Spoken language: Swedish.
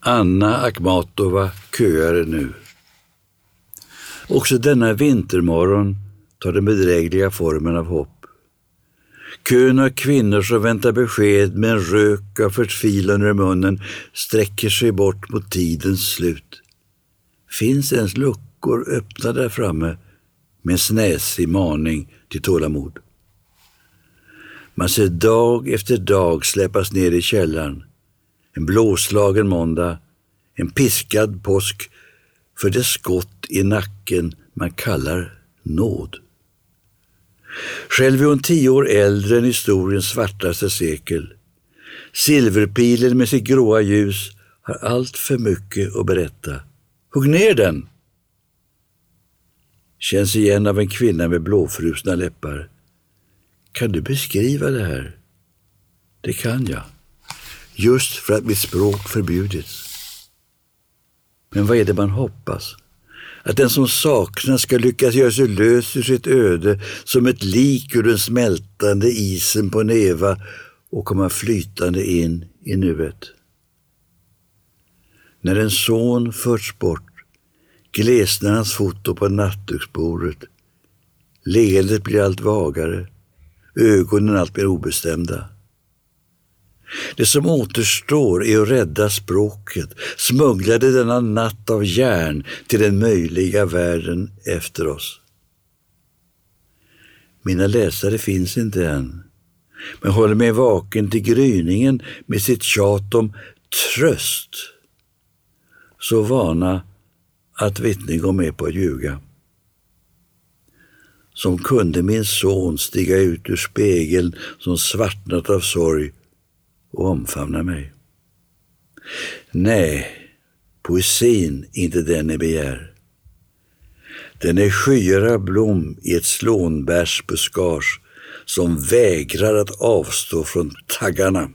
Anna Akhmatova köar nu. Också denna vintermorgon tar den bedrägliga formen av hopp. Kön av kvinnor som väntar besked med en rök av förtvilan ur munnen sträcker sig bort mot tidens slut. Finns ens luckor öppna där framme med en snäsig maning till tålamod? Man ser dag efter dag släpas ner i källaren. En blåslagen måndag, en piskad påsk för det skott i nacken man kallar nåd. Själv är hon tio år äldre än historiens svartaste sekel. Silverpilen med sitt gråa ljus har allt för mycket att berätta. Hugg ner den! Känns igen av en kvinna med blåfrusna läppar. Kan du beskriva det här? Det kan jag. Just för att mitt språk förbjudits. Men vad är det man hoppas? Att den som saknas ska lyckas göra sig lös ur sitt öde som ett lik ur den smältande isen på Neva och komma flytande in i nuet. När en son förts bort glesnar hans foto på nattduksbordet. Leendet blir allt vagare, ögonen allt mer obestämda. Det som återstår är att rädda språket, smuggla det denna natt av järn till den möjliga världen efter oss. Mina läsare finns inte än, men håller mig vaken till gryningen med sitt tjat om tröst. Så vana att vittnen går med på att ljuga. Som kunde min son stiga ut ur spegeln som svartnat av sorg och omfamna mig. Nej, poesin är inte den ni begär. Den är skyra blom i ett slånbärsbuskage som vägrar att avstå från taggarna.